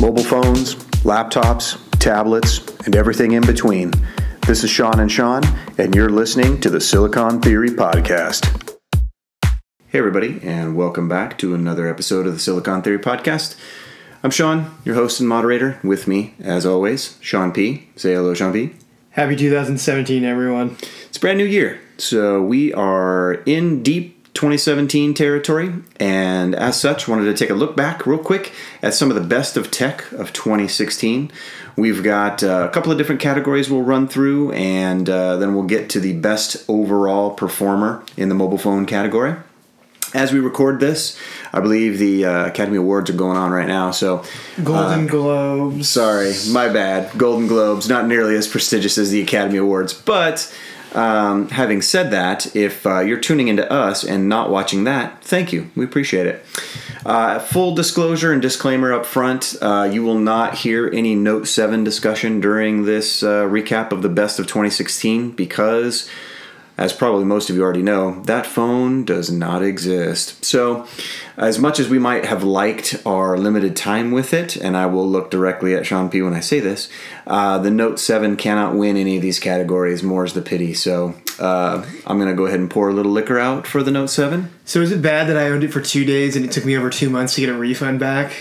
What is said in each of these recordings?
mobile phones, laptops, tablets, and everything in between. This is Sean and Sean, and you're listening to the Silicon Theory Podcast. Hey, everybody, and welcome back to another episode of the Silicon Theory Podcast. I'm Sean, your host and moderator. With me, as always, Sean P. Say hello, Sean P. Happy 2017, everyone. It's a brand new year, so we are in deep 2017 territory, and as such, wanted to take a look back real quick at some of the best of tech of 2016. We've got uh, a couple of different categories we'll run through, and uh, then we'll get to the best overall performer in the mobile phone category. As we record this, I believe the uh, Academy Awards are going on right now, so Golden Globes. Sorry, my bad. Golden Globes, not nearly as prestigious as the Academy Awards. But um, having said that, if uh, you're tuning into us and not watching that, thank you. We appreciate it. Uh, full disclosure and disclaimer up front uh, you will not hear any Note 7 discussion during this uh, recap of the best of 2016 because as probably most of you already know, that phone does not exist. So, as much as we might have liked our limited time with it, and I will look directly at Sean P when I say this, uh, the Note 7 cannot win any of these categories. More's the pity. So, uh, I'm going to go ahead and pour a little liquor out for the Note 7. So is it bad that I owned it for two days and it took me over two months to get a refund back?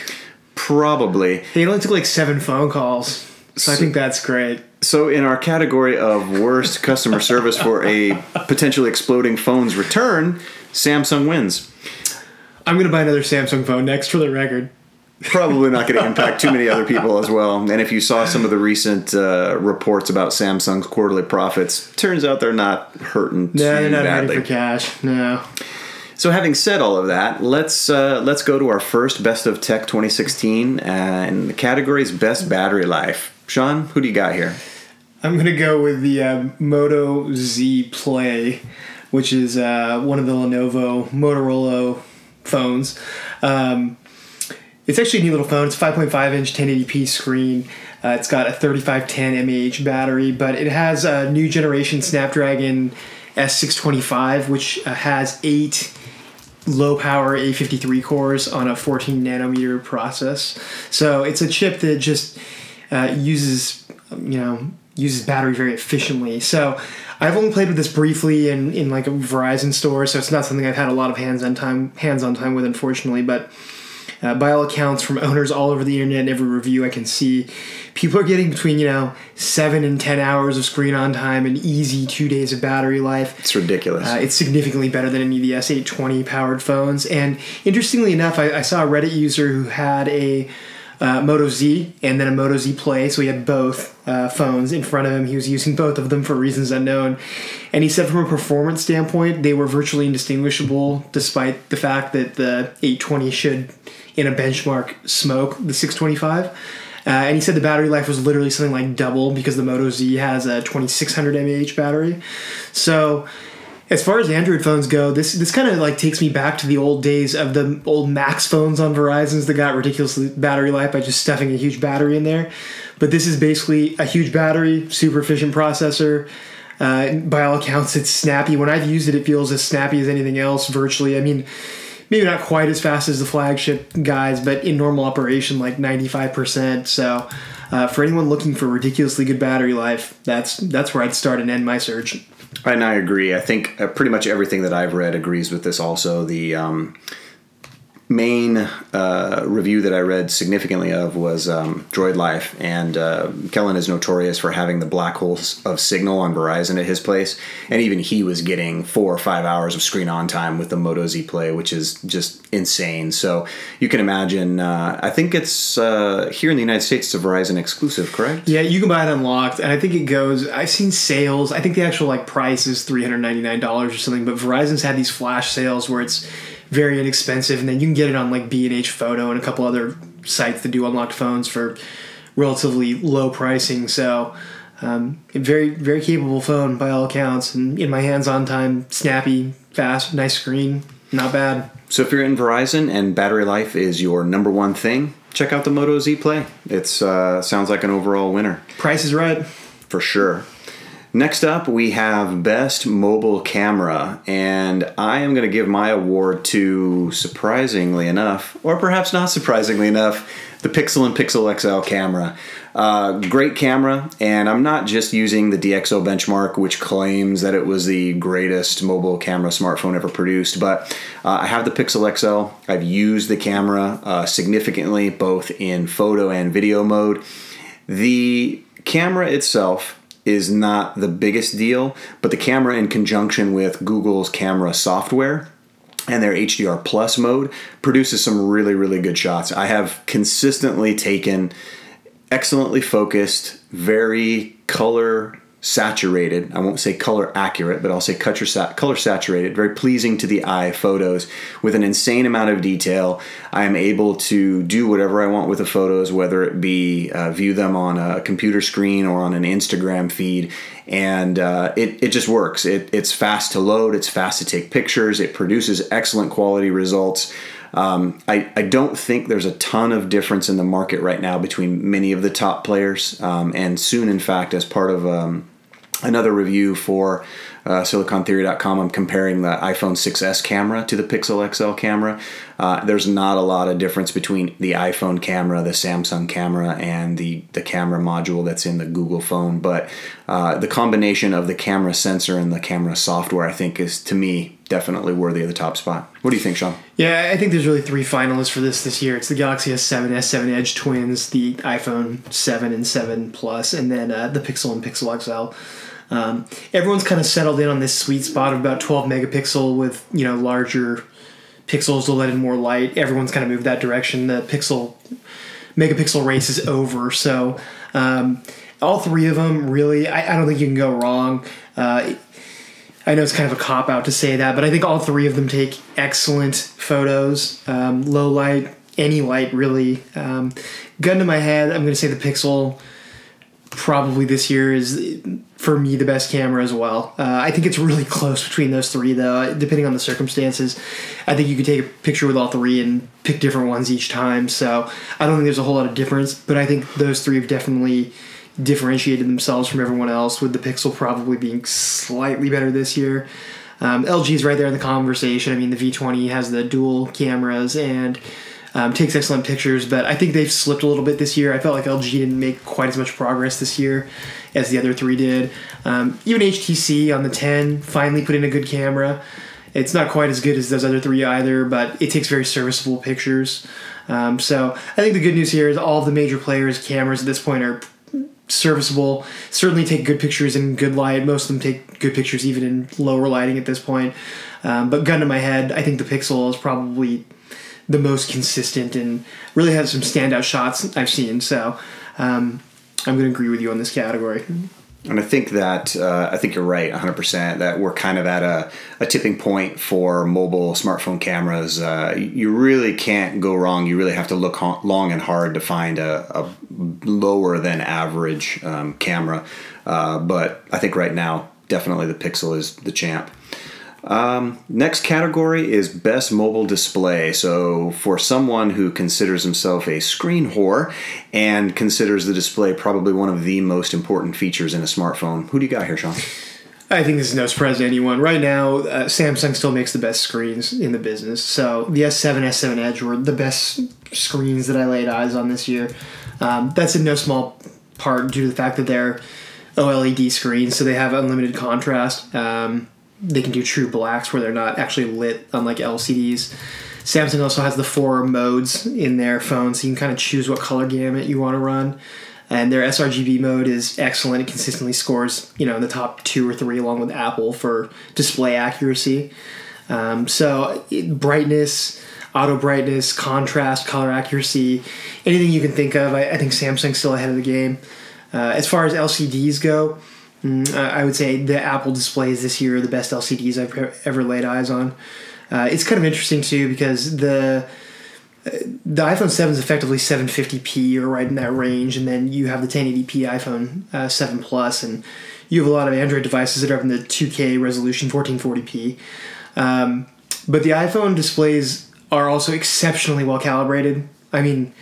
Probably. It only took like seven phone calls. So, I think that's great. So, in our category of worst customer service for a potentially exploding phone's return, Samsung wins. I'm going to buy another Samsung phone next for the record. Probably not going to impact too many other people as well. And if you saw some of the recent uh, reports about Samsung's quarterly profits, turns out they're not hurting too No, they're not badly. for cash. No. So, having said all of that, let's uh, let's go to our first best of tech 2016, and the category is best battery life. Sean, who do you got here? I'm to go with the uh, Moto Z Play, which is uh, one of the Lenovo Motorola phones. Um, it's actually a neat little phone. It's a 5.5 inch 1080p screen. Uh, it's got a 3510 mAh battery, but it has a new generation Snapdragon S625, which uh, has eight low power A53 cores on a 14 nanometer process. So it's a chip that just uh, uses, you know, uses battery very efficiently. So I've only played with this briefly in, in like a Verizon store, so it's not something I've had a lot of hands on time hands on time with, unfortunately. But uh, by all accounts, from owners all over the internet and every review I can see, people are getting between you know seven and ten hours of screen on time and easy two days of battery life. It's ridiculous. Uh, it's significantly better than any of the S820 powered phones. And interestingly enough, I, I saw a Reddit user who had a uh, Moto Z and then a Moto Z Play. So he had both uh, phones in front of him. He was using both of them for reasons unknown. And he said, from a performance standpoint, they were virtually indistinguishable, despite the fact that the 820 should, in a benchmark, smoke the 625. Uh, and he said the battery life was literally something like double because the Moto Z has a 2600 mAh battery. So, as far as Android phones go, this this kind of like takes me back to the old days of the old Maxx phones on Verizon's that got ridiculous battery life by just stuffing a huge battery in there. But this is basically a huge battery, super efficient processor. Uh, by all accounts, it's snappy. When I've used it, it feels as snappy as anything else virtually. I mean, maybe not quite as fast as the flagship guys, but in normal operation, like 95%. So, uh, for anyone looking for ridiculously good battery life, that's that's where I'd start and end my search. And I agree. I think uh, pretty much everything that I've read agrees with this. Also, the um, main uh, review that I read significantly of was um, Droid Life, and uh, Kellen is notorious for having the black holes of signal on Verizon at his place, and even he was getting four or five hours of screen on time with the Moto Z Play, which is just insane. So you can imagine. Uh, I think it's uh, here in the United States, it's a Verizon exclusive, correct? Yeah, you can buy it unlocked, and I think it goes. I've seen sales. I think the actual like price is three hundred ninety nine dollars or something. But Verizon's had these flash sales where it's very inexpensive, and then you can get it on like B and H Photo and a couple other sites that do unlocked phones for relatively low pricing. So. Um, a very very capable phone by all accounts, and in my hands on time, snappy, fast, nice screen, not bad. So if you're in Verizon and battery life is your number one thing, check out the Moto Z Play. It's uh, sounds like an overall winner Price is right. for sure. Next up, we have Best Mobile Camera, and I am going to give my award to, surprisingly enough, or perhaps not surprisingly enough, the Pixel and Pixel XL camera. Uh, great camera, and I'm not just using the DxO benchmark, which claims that it was the greatest mobile camera smartphone ever produced, but uh, I have the Pixel XL. I've used the camera uh, significantly, both in photo and video mode. The camera itself is not the biggest deal, but the camera in conjunction with Google's camera software and their HDR plus mode produces some really, really good shots. I have consistently taken excellently focused, very color saturated. I won't say color accurate, but I'll say color saturated, very pleasing to the eye photos with an insane amount of detail. I am able to do whatever I want with the photos, whether it be uh, view them on a computer screen or on an Instagram feed, and uh, it, it just works. It, it's fast to load, it's fast to take pictures, it produces excellent quality results. Um, I, I don't think there's a ton of difference in the market right now between many of the top players. Um, and soon, in fact, as part of um, another review for uh, silicontheory.com i'm comparing the iphone 6s camera to the pixel xl camera. Uh, there's not a lot of difference between the iphone camera the samsung camera and the, the camera module that's in the google phone but uh, the combination of the camera sensor and the camera software i think is to me definitely worthy of the top spot. What do you think sean? Yeah i think there's really three finalists for this this year. It's the galaxy s7 s7 edge twins the iphone 7 and 7 plus and then uh, the pixel and pixel xl um, everyone's kind of settled in on this sweet spot of about 12 megapixel with you know larger pixels to let in more light. Everyone's kind of moved that direction. The pixel megapixel race is over. So um, all three of them really, I, I, don't think you can go wrong. Uh, I know it's kind of a cop out to say that, but I think all three of them take excellent photos, um, low light, any light really. Um, gun to my head, I'm going to say the Pixel probably this year is for me the best camera as well. Uh, I think it's really close between those three though, depending on the circumstances. I think you could take a picture with all three and pick different ones each time. So I don't think there's a whole lot of difference, but I think those three have definitely differentiated themselves from everyone else. With the Pixel probably being slightly better this year. Um, LG is right there in the conversation. I mean, the V20 has the dual cameras and um, takes excellent pictures, but I think they've slipped a little bit this year. I felt like LG didn't make quite as much progress this year as the other three did. Um, even HTC on the 10 finally put in a good camera. It's not quite as good as those other three either, but it takes very serviceable pictures. Um, so I think the good news here is all the major players' cameras at this point are serviceable. Certainly take good pictures in good light. Most of them take good pictures even in lower lighting at this point. Um, but gun to my head, I think the Pixel is probably the most consistent and really has some standout shots I've seen. So um, I'm going to agree with you on this category. And I think that uh, I think you're right, 100%. That we're kind of at a, a tipping point for mobile smartphone cameras. Uh, you really can't go wrong. You really have to look ho- long and hard to find a, a lower than average um, camera. Uh, but I think right now, definitely the Pixel is the champ. Um, next category is best mobile display. So, for someone who considers himself a screen whore and considers the display probably one of the most important features in a smartphone, who do you got here, Sean? I think this is no surprise to anyone. Right now, uh, Samsung still makes the best screens in the business. So the S7, S7 Edge were the best screens that I laid eyes on this year. Um, that's in no small part due to the fact that they're OLED screens, so they have unlimited contrast. Um, they can do true blacks where they're not actually lit unlike LCDs. Samsung also has the four modes in their phone, so you can kind of choose what color gamut you want to run. And their sRGB mode is excellent. It consistently scores, you know, in the top two or three, along with Apple for display accuracy. Um, so it, brightness, auto brightness, contrast, color accuracy, anything you can think of, I, I think Samsung's still ahead of the game. Uh, as far as LCDs go, I would say the Apple displays this year are the best LCDs I've ever laid eyes on. Uh, it's kind of interesting too because the the iPhone 7 is effectively 750p or right in that range, and then you have the 1080p iPhone uh, 7 Plus, and you have a lot of Android devices that are in the 2K resolution, 1440p. Um, but the iPhone displays are also exceptionally well calibrated. I mean,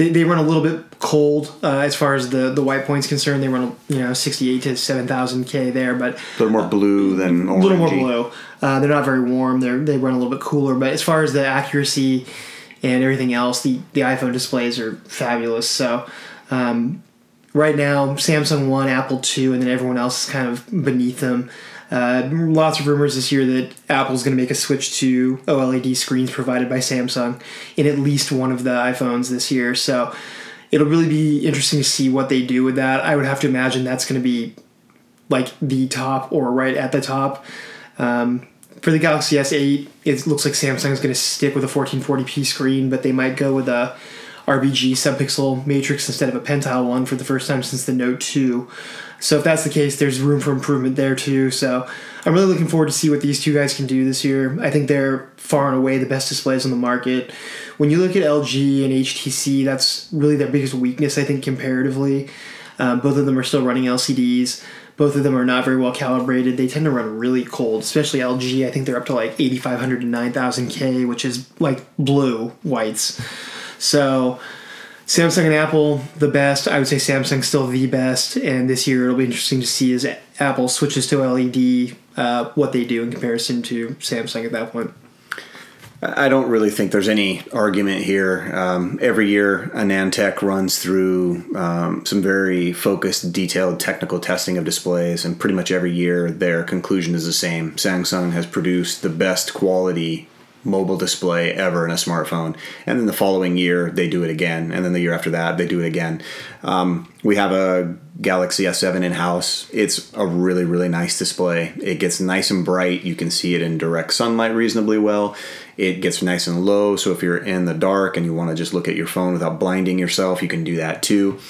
they, they run a little bit cold uh, as far as the the white point's concerned. They run you know 68 to 7000 K there, but a little more blue than a little more blue. Uh, they're not very warm. They they run a little bit cooler, but as far as the accuracy and everything else. The the iPhone displays are fabulous. So. Um, right now, Samsung one, Apple two, and then everyone else is kind of beneath them. Uh, lots of rumors this year that Apple's going to make a switch to OLED screens provided by Samsung in at least one of the iPhones this year. So it'll really be interesting to see what they do with that. I would have to imagine that's going to be like the top or right at the top. Um, for the Galaxy S8, it looks like Samsung's going to stick with a 1440p screen, but they might go with a RGB subpixel matrix instead of a pentile one for the first time since the Note 2. So if that's the case, there's room for improvement there too. So I'm really looking forward to see what these two guys can do this year. I think they're far and away the best displays on the market. When you look at LG and HTC, that's really their biggest weakness, I think, comparatively. Um, both of them are still running LCDs. Both of them are not very well calibrated. They tend to run really cold, especially LG. I think they're up to like 8500 to 9000K, which is like blue whites. So Samsung and Apple, the best. I would say Samsung's still the best, and this year it'll be interesting to see as Apple switches to LED uh, what they do in comparison to Samsung at that point. I don't really think there's any argument here. Um, every year, AnandTech runs through um, some very focused, detailed technical testing of displays, and pretty much every year their conclusion is the same. Samsung has produced the best quality mobile display ever in a smartphone. And then the following year, they do it again. And then the year after that, they do it again. Um, we have a Galaxy S7 in house. It's a really, really nice display. It gets nice and bright. You can see it in direct sunlight reasonably well. It gets nice and low. So if you're in the dark and you want to just look at your phone without blinding yourself, you can do that too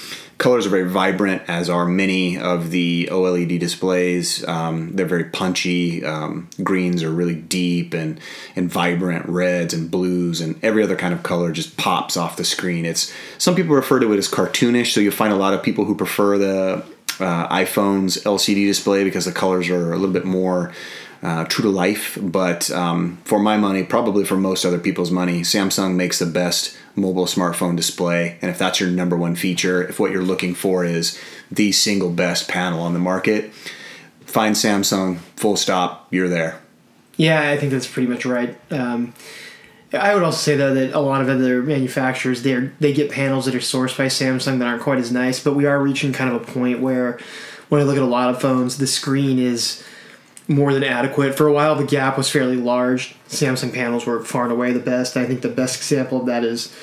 colors are very vibrant, as are many of the OLED displays. Um, they're very punchy. Um, greens are really deep and and vibrant. Reds and blues and every other kind of color just pops off the screen. It's some people refer to it as cartoonish. So you'll find a lot of people who prefer the uh, iPhone's LCD display because the colors are a little bit more uh, true to life. But um, for my money, probably for most other people's money, Samsung makes the best mobile smartphone display. And if that's your number one feature, if what you're looking for is the single best panel on the market, find Samsung, full stop, you're there. Yeah, I think that's pretty much right. Um, I would also say though that a lot of other manufacturers they they get panels that are sourced by Samsung that aren't quite as nice, but we are reaching kind of a point where when I look at a lot of phones, the screen is more than adequate. For a while, the gap was fairly large. Samsung panels were far and away the best. I think the best example of that is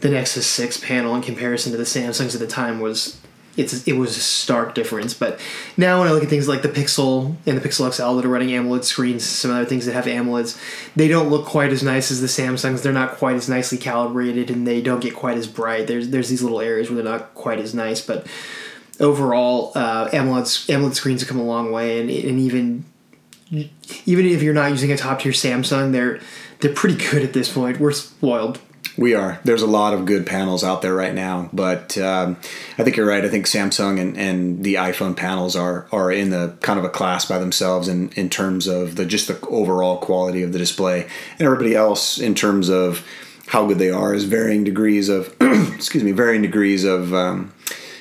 the Nexus 6 panel in comparison to the Samsungs at the time was it's it was a stark difference. But now when I look at things like the Pixel and the Pixel XL that are running AMOLED screens, some other things that have AMOLEDs, they don't look quite as nice as the Samsungs. They're not quite as nicely calibrated, and they don't get quite as bright. There's there's these little areas where they're not quite as nice, but overall, uh, AMOLED AMOLED screens have come a long way, and and even even if you're not using a top tier Samsung, they're they're pretty good at this point. We're spoiled. We are. There's a lot of good panels out there right now, but um, I think you're right. I think Samsung and, and the iPhone panels are are in the kind of a class by themselves in, in terms of the just the overall quality of the display, and everybody else in terms of how good they are is varying degrees of excuse me varying degrees of um,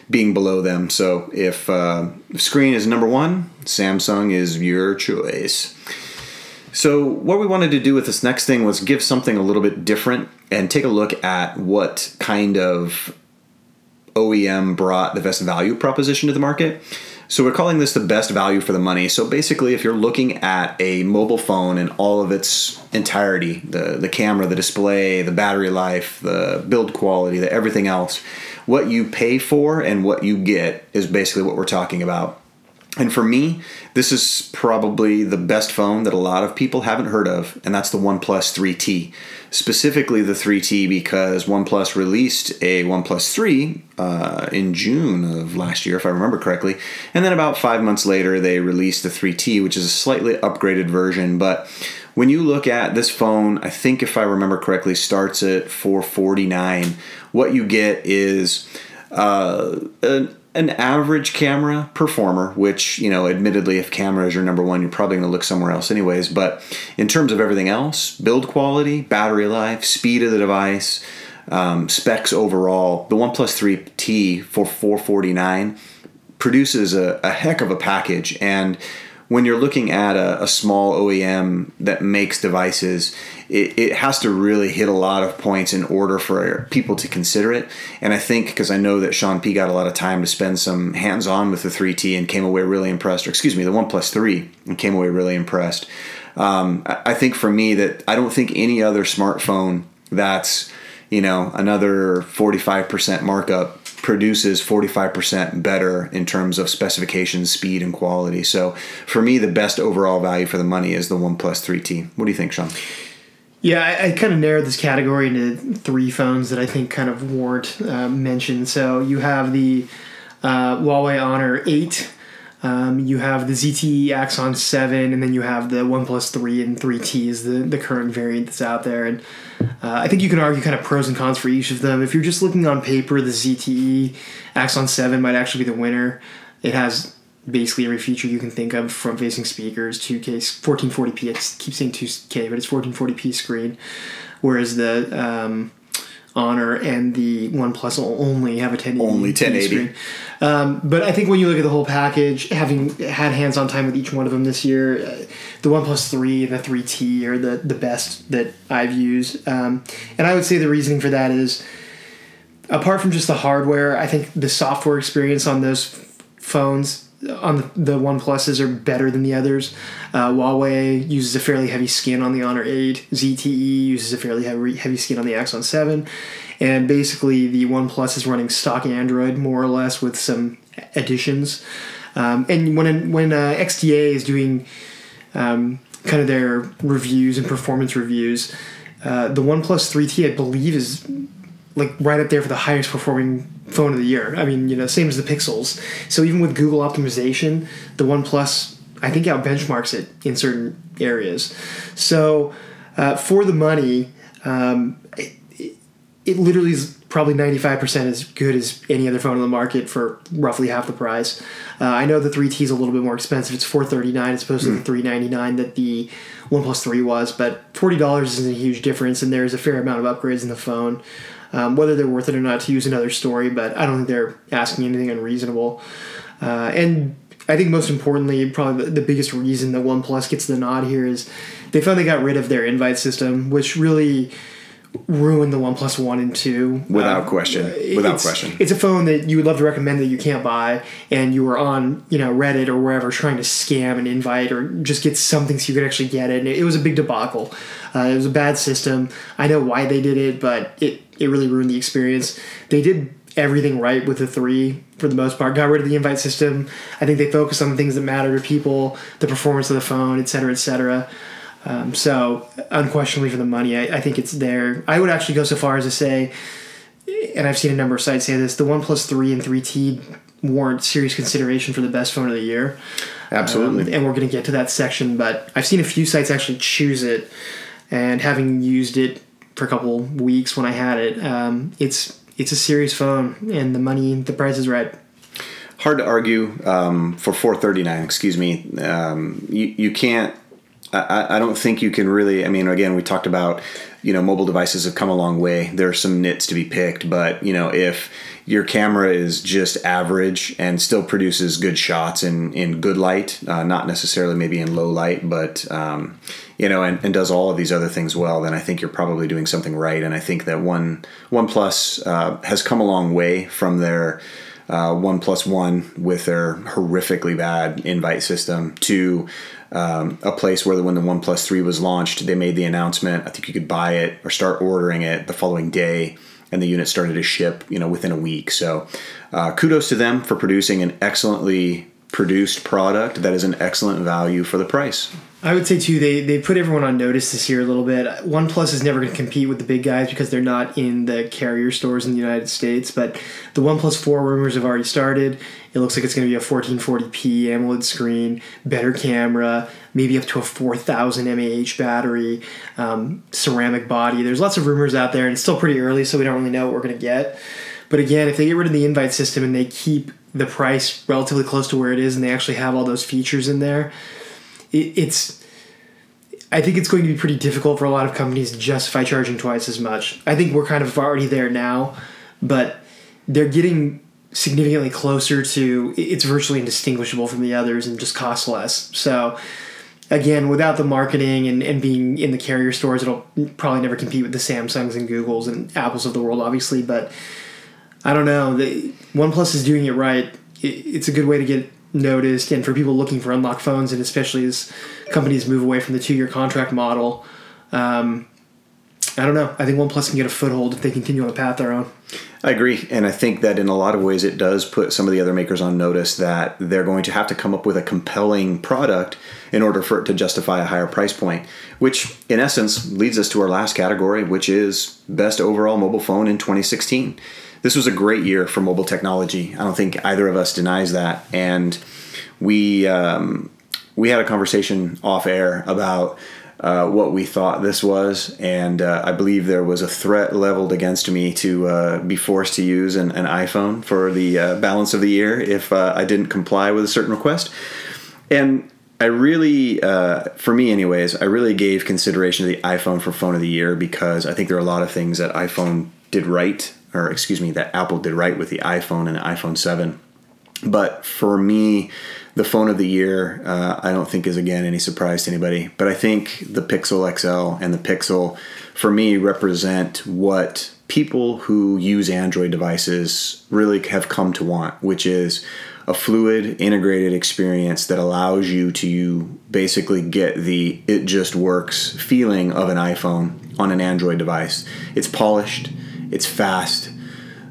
being below them. So if uh, screen is number one, Samsung is your choice. So, what we wanted to do with this next thing was give something a little bit different and take a look at what kind of OEM brought the best value proposition to the market. So, we're calling this the best value for the money. So, basically, if you're looking at a mobile phone in all of its entirety the, the camera, the display, the battery life, the build quality, the everything else what you pay for and what you get is basically what we're talking about. And for me, this is probably the best phone that a lot of people haven't heard of, and that's the OnePlus 3T. Specifically, the 3T because OnePlus released a OnePlus 3 uh, in June of last year, if I remember correctly. And then about five months later, they released the 3T, which is a slightly upgraded version. But when you look at this phone, I think if I remember correctly, starts at 449. What you get is uh, an an average camera performer, which, you know, admittedly, if camera is your number one, you're probably going to look somewhere else anyways. But in terms of everything else, build quality, battery life, speed of the device, um, specs overall, the OnePlus 3T for 449 produces a, a heck of a package. And when you're looking at a, a, small OEM that makes devices, it, it has to really hit a lot of points in order for people to consider it. And I think because I know that Sean P got a lot of time to spend some hands on with the 3T and came away really impressed, or excuse me, the One 3 and came away really impressed. Um, I think for me that I don't think any other smartphone that's you know another 45% markup produces 45% better in terms of specifications, speed, and quality. So for me, the best overall value for the money is the OnePlus 3T. What do you think, Sean? Yeah, I, I, kind of narrowed this category into three phones that I think kind of warrant uh, mention. So you have the uh, Huawei Honor 8, um, you have the ZTE Axon 7, and then you have the OnePlus 3 and 3T is the, the current variant that's out there. And uh, I think you can argue kind of pros and cons for each of them. If you're just looking on paper, the ZTE Axon 7 might actually be the winner. It has basically every feature you can think of front facing speakers, 2K, 1440p. I keep saying 2K, but it's 1440p screen. Whereas the um, Honor and the OnePlus only have a 1080 only 1080 screen. Um, but I think when you look at the whole package, having had hands-on time with each one of them this year, uh, the OnePlus Three and the 3T are the the best that I've used. Um, and I would say the reasoning for that is, apart from just the hardware, I think the software experience on those phones on the, the One Pluses are better than the others. Uh, Huawei uses a fairly heavy skin on the Honor 8. ZTE uses a fairly heavy, heavy skin on the Axon 7. And basically, the One Plus is running stock Android more or less with some additions. Um, and when when uh, XDA is doing um, kind of their reviews and performance reviews, uh, the OnePlus 3T I believe is like right up there for the highest performing phone of the year. I mean, you know, same as the Pixels. So even with Google optimization, the OnePlus I think out benchmarks it in certain areas. So uh, for the money, um, it, it, it, literally is probably 95% as good as any other phone on the market for roughly half the price. Uh, I know the 3T is a little bit more expensive. It's 439 as opposed mm. to the hmm. 399 that the OnePlus 3 was, but $40 isn't a huge difference, and there's a fair amount of upgrades in the phone. Um, whether they're worth it or not to use another story, but I don't think they're asking anything unreasonable. Uh, and I think most importantly, probably the, biggest reason that OnePlus gets the nod here is they finally got rid of their invite system, which really ruined the OnePlus One and Two. Without um, question. Without it's, question. It's a phone that you would love to recommend that you can't buy, and you were on you know Reddit or wherever trying to scam an invite or just get something so you could actually get it. And it, it was a big debacle. Uh, it was a bad system. I know why they did it, but it it really ruined the experience. They did everything right with the three for the most part. Got rid of the invite system. I think they focused on the things that matter to people, the performance of the phone, et cetera, et cetera. Um, so unquestionably for the money, I, I, think it's there. I would actually go so far as to say, and I've seen a number of sites say this: the One 3 and 3T warrant serious consideration for the best phone of the year. Absolutely. Um, and we're going to get to that section, but I've seen a few sites actually choose it, and having used it for a couple weeks when I had it, um, it's it's a serious phone, and the money, the price is right. Hard to argue um, for four thirty nine. Excuse me. Um, you you can't. I, I don't think you can really. I mean, again, we talked about you know mobile devices have come a long way. There are some nits to be picked, but you know if your camera is just average and still produces good shots in in good light, uh, not necessarily maybe in low light, but um, you know, and, and does all of these other things well, then I think you're probably doing something right. And I think that one OnePlus uh, has come a long way from their uh, One Plus One with their horrifically bad invite system to um, a place where when the One Plus Three was launched, they made the announcement. I think you could buy it or start ordering it the following day, and the unit started to ship, you know, within a week. So, uh, kudos to them for producing an excellently produced product that is an excellent value for the price. I would say too they they put everyone on notice this year a little bit. OnePlus is never going to compete with the big guys because they're not in the carrier stores in the United States. But the OnePlus Four rumors have already started. It looks like it's going to be a 1440p AMOLED screen, better camera, maybe up to a 4000 mAh battery, um, ceramic body. There's lots of rumors out there, and it's still pretty early, so we don't really know what we're going to get. But again, if they get rid of the invite system and they keep the price relatively close to where it is, and they actually have all those features in there it, it's I think it's going to be pretty difficult for a lot of companies to justify charging twice as much. I think we're kind of already there now, but they're getting significantly closer to it's virtually indistinguishable from the others and just costs less. So again, without the marketing and, and being in the carrier stores, it'll probably never compete with the Samsungs and Googles and Apples of the world, obviously. But I don't know. The OnePlus is doing it right. It, it's a good way to get noticed, and for people looking for unlocked phones, and especially as companies move away from the two-year contract model. Um, I don't know. I think OnePlus can get a foothold if they continue on the path they're on. I agree, and I think that in a lot of ways it does put some of the other makers on notice that they're going to have to come up with a compelling product in order for it to justify a higher price point. Which, in essence, leads us to our last category, which is best overall mobile phone in 2016. This was a great year for mobile technology. I don't think either of us denies that, and we um, we had a conversation off air about uh, what we thought this was, and uh, I believe there was a threat leveled against me to uh, be forced to use an, an iPhone for the uh, balance of the year if uh, I didn't comply with a certain request. And I really, uh, for me, anyways, I really gave consideration to the iPhone for phone of the year because I think there are a lot of things that iPhone did right, or excuse me, that Apple did right with the iPhone and the iPhone 7. But for me, the phone of the year, uh, I don't think is again any surprise to anybody. But I think the Pixel XL and the Pixel, for me, represent what people who use Android devices really have come to want, which is a fluid, integrated experience that allows you to basically get the it just works feeling of an iPhone on an Android device. It's polished, it's fast,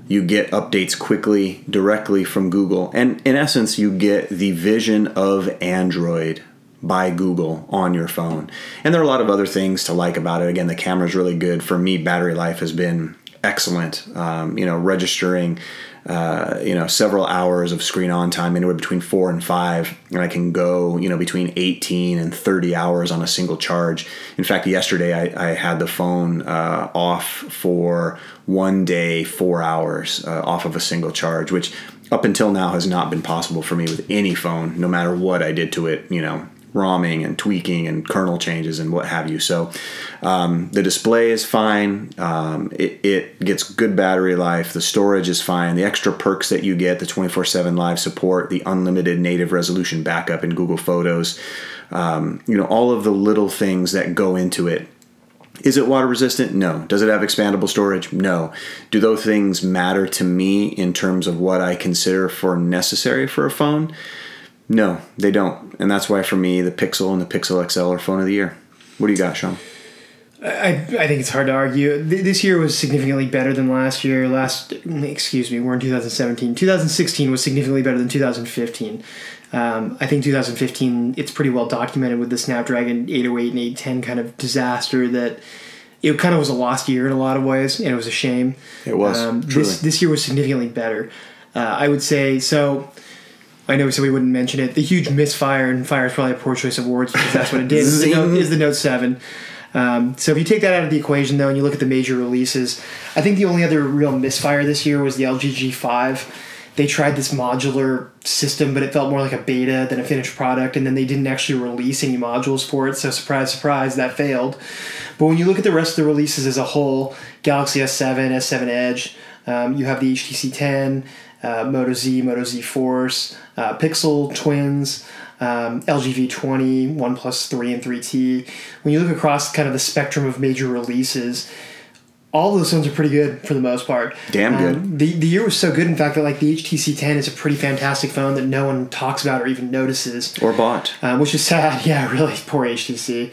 you get updates quickly directly from Google. And in essence, you get the vision of Android by Google on your phone. And there are a lot of other things to like about it. Again, the camera is really good. For me, battery life has been excellent. Um, you know, registering uh, you know several hours of screen on time anywhere between four and five and i can go you know between 18 and 30 hours on a single charge. In fact yesterday i, I had the phone uh, off for one day four hours uh, off of a single charge which up until now has not been possible for me with any phone no matter what i did to it you know ROMing and tweaking and kernel changes and what have you. So um, the display is fine. Um, it, it, gets good battery life. The storage is fine. The extra perks that you get, the 24 7 live support, the unlimited native resolution backup in Google Photos, um, you know, all of the little things that go into it. Is it water resistant? No. Does it have expandable storage? No. Do those things matter to me in terms of what I consider for necessary for a phone? No, they don't. And that's why for me, the Pixel and the Pixel XL are phone of the year. What do you got, Sean? I, I think it's hard to argue. This year was significantly better than last year. Last, excuse me, we're in 2017. 2016 was significantly better than 2015. Um, I think 2015, it's pretty well documented with the Snapdragon 808 and 810 kind of disaster that it kind of was a lost year in a lot of ways, and it was a shame. It was. Um, this, this year was significantly better. Uh, I would say so I know we said we wouldn't mention it. The huge misfire, and fire is probably a poor choice of words because that's what it did. is, the Note, is the Note 7. Um, so if you take that out of the equation, though, and you look at the major releases, I think the only other real misfire this year was the LG G5. They tried this modular system, but it felt more like a beta than a finished product, and then they didn't actually release any modules for it. So surprise, surprise, that failed. But when you look at the rest of the releases as a whole, Galaxy S7, S7 Edge, um, you have the HTC 10, uh, Moto Z, Moto Z Force, uh, Pixel Twins, um, LG V20, OnePlus 3 and 3T. When you look across kind of the spectrum of major releases, all those phones are pretty good for the most part. Damn good. Um, the the year was so good, in fact, that like the HTC 10 is a pretty fantastic phone that no one talks about or even notices or bought, um, which is sad. Yeah, really poor HTC.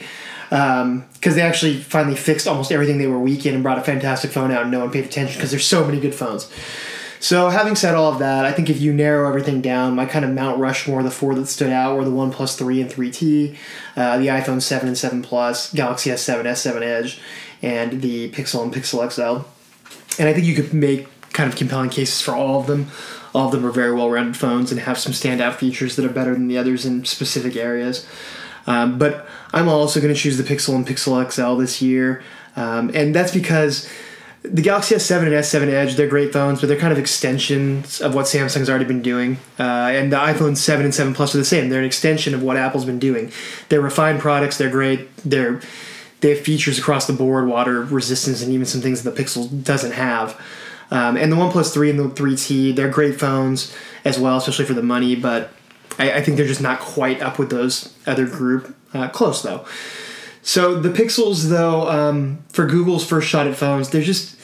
Because um, they actually finally fixed almost everything they were weak in and brought a fantastic phone out, and no one paid attention because there's so many good phones. So, having said all of that, I think if you narrow everything down, my kind of Mount Rushmore, the four that stood out were the OnePlus 3 and 3T, uh, the iPhone 7 and 7 Plus, Galaxy S7, S7 Edge, and the Pixel and Pixel XL. And I think you could make kind of compelling cases for all of them. All of them are very well rounded phones and have some standout features that are better than the others in specific areas. Um, but I'm also going to choose the Pixel and Pixel XL this year. Um, and that's because the Galaxy S7 and S7 Edge, they're great phones, but they're kind of extensions of what Samsung's already been doing. Uh, and the iPhone 7 and 7 Plus are the same. They're an extension of what Apple's been doing. They're refined products. They're great. They're they have features across the board, water resistance, and even some things that the Pixel doesn't have. Um, and the OnePlus 3 and the 3T, they're great phones as well, especially for the money. But I, I, think they're just not quite up with those other group. Uh, close though. So the Pixels, though, um, for Google's first shot at phones, they're just.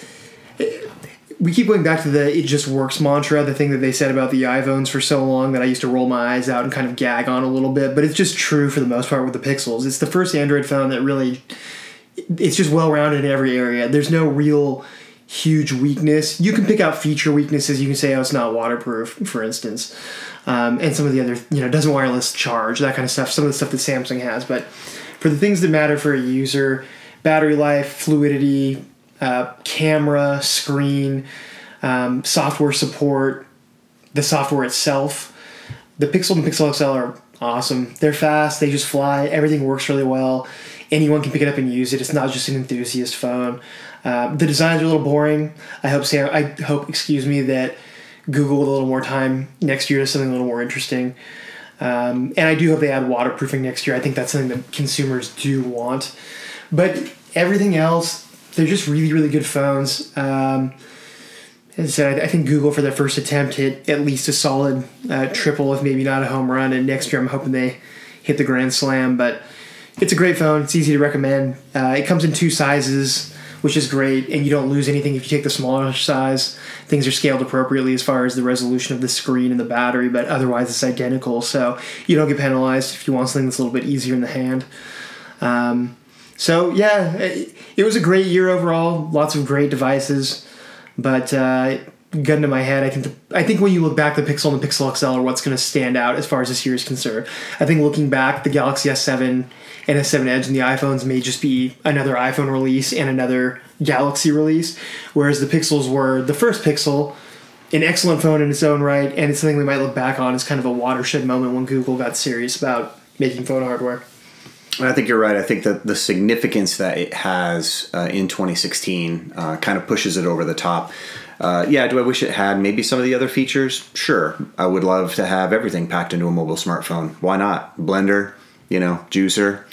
We keep going back to the "it just works" mantra, the thing that they said about the iPhones for so long that I used to roll my eyes out and kind of gag on a little bit. But it's just true for the most part with the Pixels. It's the first Android phone that really, it's just well rounded in every area. There's no real huge weakness. You can pick out feature weaknesses. You can say, "Oh, it's not waterproof," for instance, um, and some of the other, you know, doesn't wireless charge, that kind of stuff. Some of the stuff that Samsung has, but for the things that matter for a user battery life, fluidity, uh, camera, screen, um, software support, the software itself. The Pixel and Pixel XL are awesome. They're fast, they just fly, everything works really well. Anyone can pick it up and use it. It's not just an enthusiast phone. Uh, the designs are a little boring. I hope Sam, I hope, excuse me, that Google a little more time next year does something a little more interesting. Um, and I do hope they add waterproofing next year. I think that's something that consumers do want. But everything else, they're just really, really good phones. Um, as I said, I, think Google for their first attempt hit at least a solid uh, triple, if maybe not a home run. And next year, I'm hoping they hit the grand slam. But it's a great phone. It's easy to recommend. Uh, it comes in two sizes which is great, and you don't lose anything if you take the smaller size. Things are scaled appropriately as far as the resolution of the screen and the battery, but otherwise it's identical, so you don't get penalized if you want something that's a little bit easier in the hand. Um, so yeah, it, it, was a great year overall. Lots of great devices, but uh, gun to my head, I think the, I think when you look back, the Pixel and the Pixel XL are what's going to stand out as far as this year is concerned. I think looking back, the Galaxy S7 and S7 Edge and the iPhones may just be another iPhone release and another Galaxy release, whereas the Pixels were the first Pixel, an excellent phone in its own right, and it's something we might look back on as kind of a watershed moment when Google got serious about making phone hardware. I think you're right. I think that the significance that it has uh, in 2016 uh, kind of pushes it over the top. Uh, yeah, do I wish it had maybe some of the other features? Sure. I would love to have everything packed into a mobile smartphone. Why not? Blender, you know, juicer.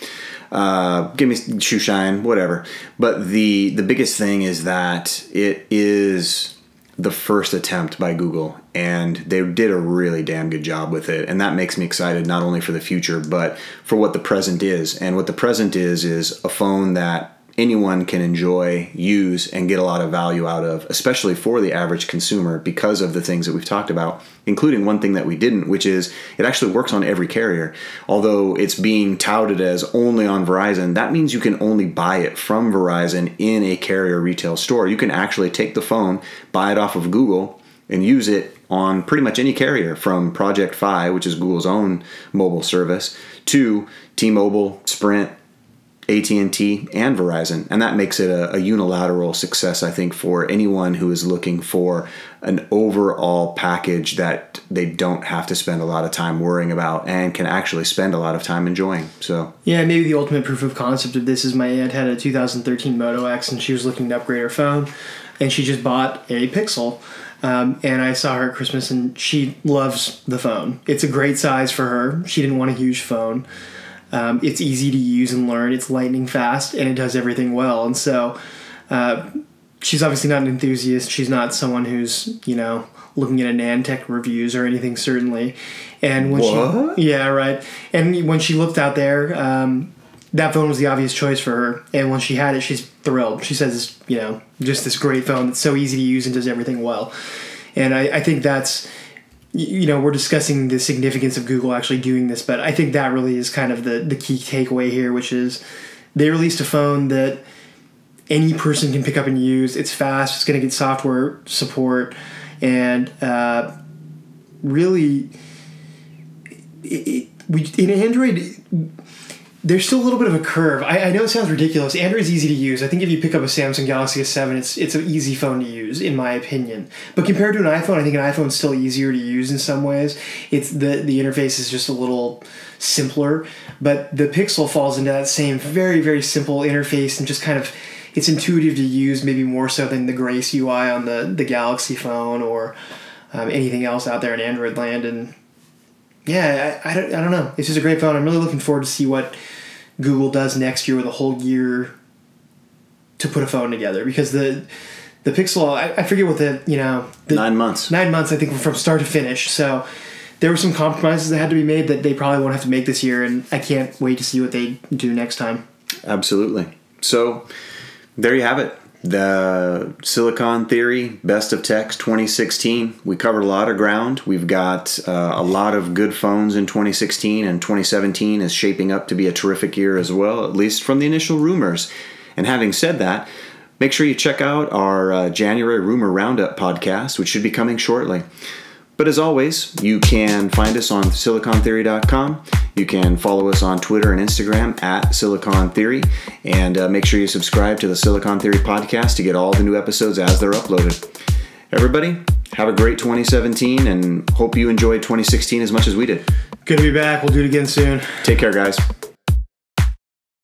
Uh, give me shoe shine, whatever. But the the biggest thing is that it is the first attempt by Google, and they did a really damn good job with it, and that makes me excited not only for the future but for what the present is. And what the present is is a phone that anyone can enjoy, use, and get a lot of value out of, especially for the average consumer because of the things that we've talked about, including one thing that we didn't, which is it actually works on every carrier. Although it's being touted as only on Verizon, that means you can only buy it from Verizon in a carrier retail store. You can actually take the phone, buy it off of Google, and use it on pretty much any carrier from Project Fi, which is Google's own mobile service, to T-Mobile, Sprint, AT&T and Verizon and that makes it a, a, unilateral success I think for anyone who is looking for an overall package that they don't have to spend a lot of time worrying about and can actually spend a lot of time enjoying. So yeah maybe the ultimate proof of concept of this is my aunt had a 2013 Moto X and she was looking to upgrade her phone and she just bought a Pixel um, and I saw her at Christmas and she loves the phone. It's a great size for her. She didn't want a huge phone um, it's easy to use and learn. It's lightning fast, and it does everything well. And so, uh, she's obviously not an enthusiast. She's not someone who's you know looking at AnandTech reviews or anything certainly. And when what? she yeah right, and when she looked out there, um, that phone was the obvious choice for her. And when she had it, she's thrilled. She says, you know, just this great phone that's so easy to use and does everything well. And I, I think that's you know we're discussing the significance of Google actually doing this, but I think that really is kind of the the key takeaway here, which is they released a phone that any person can pick up and use. It's fast. It's going to get software support, and uh, really, it, it, we in Android there's still a little bit of a curve. I, I, know it sounds ridiculous. Android's easy to use. I think if you pick up a Samsung Galaxy S7, it's it's an easy phone to use, in my opinion. But compared to an iPhone, I think an iPhone's still easier to use in some ways. It's the the interface is just a little simpler, but the Pixel falls into that same very very simple interface and just kind of it's intuitive to use, maybe more so than the Grace UI on the the Galaxy phone or um, anything else out there in Android land. And yeah, I, I, don't, I don't know. It's just a great phone. I'm really looking forward to see what Google does next year with a whole year to put a phone together because the the Pixel I, I forget what the you know the nine months nine months I think from start to finish so there were some compromises that had to be made that they probably won't have to make this year, and I can't wait to see what they do next time. Absolutely. So there you have it. The Silicon Theory Best of Techs 2016. We covered a lot of ground. We've got uh, a lot of good phones in 2016, and 2017 is shaping up to be a terrific year as well, at least from the initial rumors. And having said that, make sure you check out our uh, January Rumor Roundup podcast, which should be coming shortly. But as always, you can find us on silicontheory.com. You can follow us on Twitter and Instagram at Silicon Theory. And uh, make sure you subscribe to the Silicon Theory podcast to get all the new episodes as they're uploaded. Everybody, have a great 2017 and hope you enjoyed 2016 as much as we did. Good to be back. We'll do it again soon. Take care, guys.